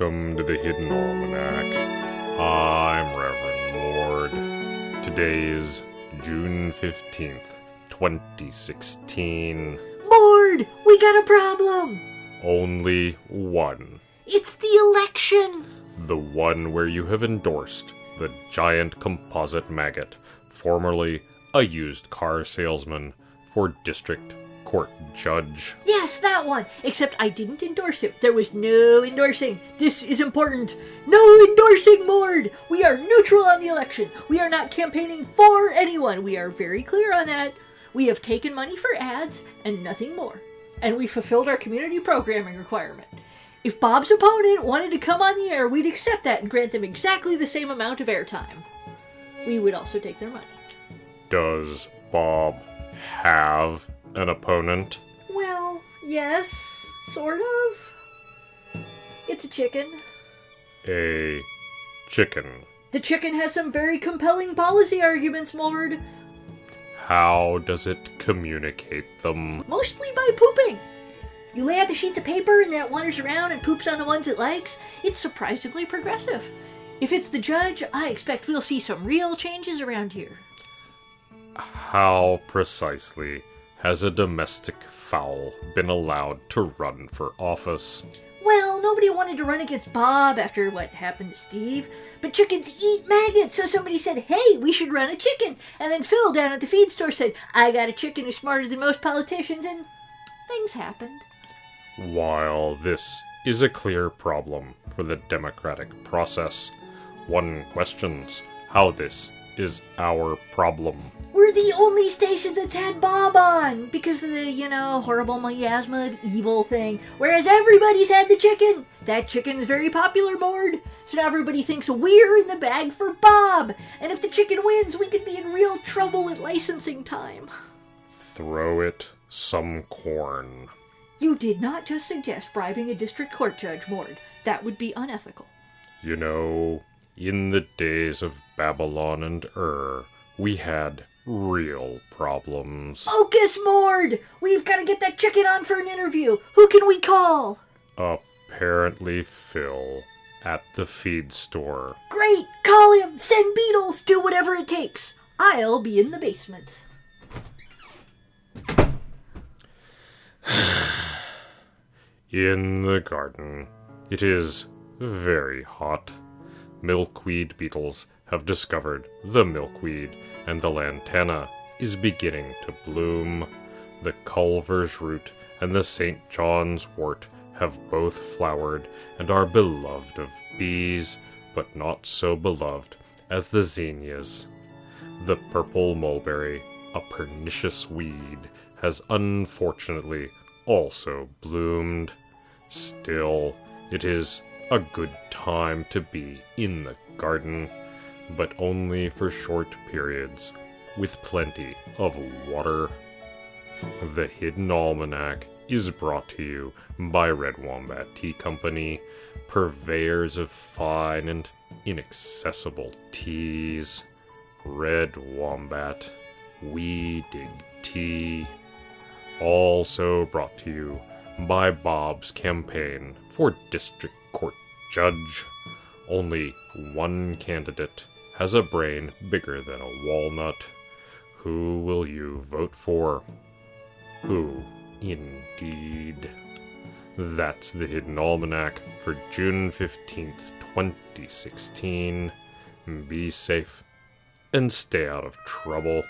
Welcome to the Hidden Almanac. I'm Reverend Mord. Today is June 15th, 2016. Mord, we got a problem. Only one. It's the election. The one where you have endorsed the giant composite maggot, formerly a used car salesman, for district court judge. Yes, that one. Except I didn't endorse it. There was no endorsing. This is important. No endorsing, Mord. We are neutral on the election. We are not campaigning for anyone. We are very clear on that. We have taken money for ads and nothing more. And we fulfilled our community programming requirement. If Bob's opponent wanted to come on the air, we'd accept that and grant them exactly the same amount of airtime. We would also take their money. Does Bob have an opponent? Well, yes, sort of. It's a chicken. A chicken. The chicken has some very compelling policy arguments, Mord. How does it communicate them? Mostly by pooping. You lay out the sheets of paper and then it wanders around and poops on the ones it likes. It's surprisingly progressive. If it's the judge, I expect we'll see some real changes around here. How precisely has a domestic fowl been allowed to run for office? Well, nobody wanted to run against Bob after what happened to Steve, but chickens eat maggots, so somebody said, hey, we should run a chicken. And then Phil down at the feed store said, I got a chicken who's smarter than most politicians, and things happened. While this is a clear problem for the democratic process, one questions how this is our problem. We're the only station that's had Bob on because of the, you know, horrible miasma of evil thing. Whereas everybody's had the chicken. That chicken's very popular, Mord. So now everybody thinks we're in the bag for Bob. And if the chicken wins, we could be in real trouble at licensing time. Throw it some corn. You did not just suggest bribing a district court judge, Mord. That would be unethical. You know, in the days of Babylon and Ur, we had real problems. Focus, Mord! We've got to get that chicken on for an interview. Who can we call? Apparently, Phil at the feed store. Great! Call him! Send beetles! Do whatever it takes. I'll be in the basement. In the garden, it is very hot. Milkweed beetles have discovered the milkweed, and the lantana is beginning to bloom. The Culver's root and the St. John's wort have both flowered and are beloved of bees, but not so beloved as the zinnias. The purple mulberry, a pernicious weed, has unfortunately also bloomed. Still, it is a good time to be in the garden, but only for short periods, with plenty of water. The Hidden Almanac is brought to you by Red Wombat Tea Company, purveyors of fine and inaccessible teas. Red Wombat, we dig tea. Also brought to you by Bob's campaign for District Court Judge. Only one candidate has a brain bigger than a walnut. Who will you vote for? Who, indeed? That's the Hidden Almanac for June 15th, 2016. Be safe and stay out of trouble.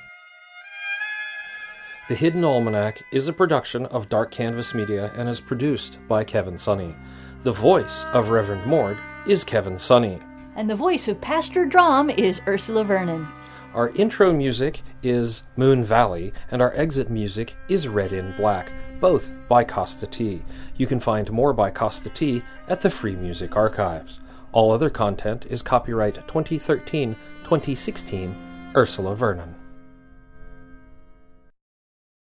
The Hidden Almanac is a production of Dark Canvas Media and is produced by Kevin Sonney. The voice of Reverend Mord is Kevin Sonney. And the voice of Pastor Drom is Ursula Vernon. Our intro music is Moon Valley, and our exit music is Red in Black, both by Kosta T. You can find more by Kosta T at the Free Music Archives. All other content is copyright 2013 2016 Ursula Vernon.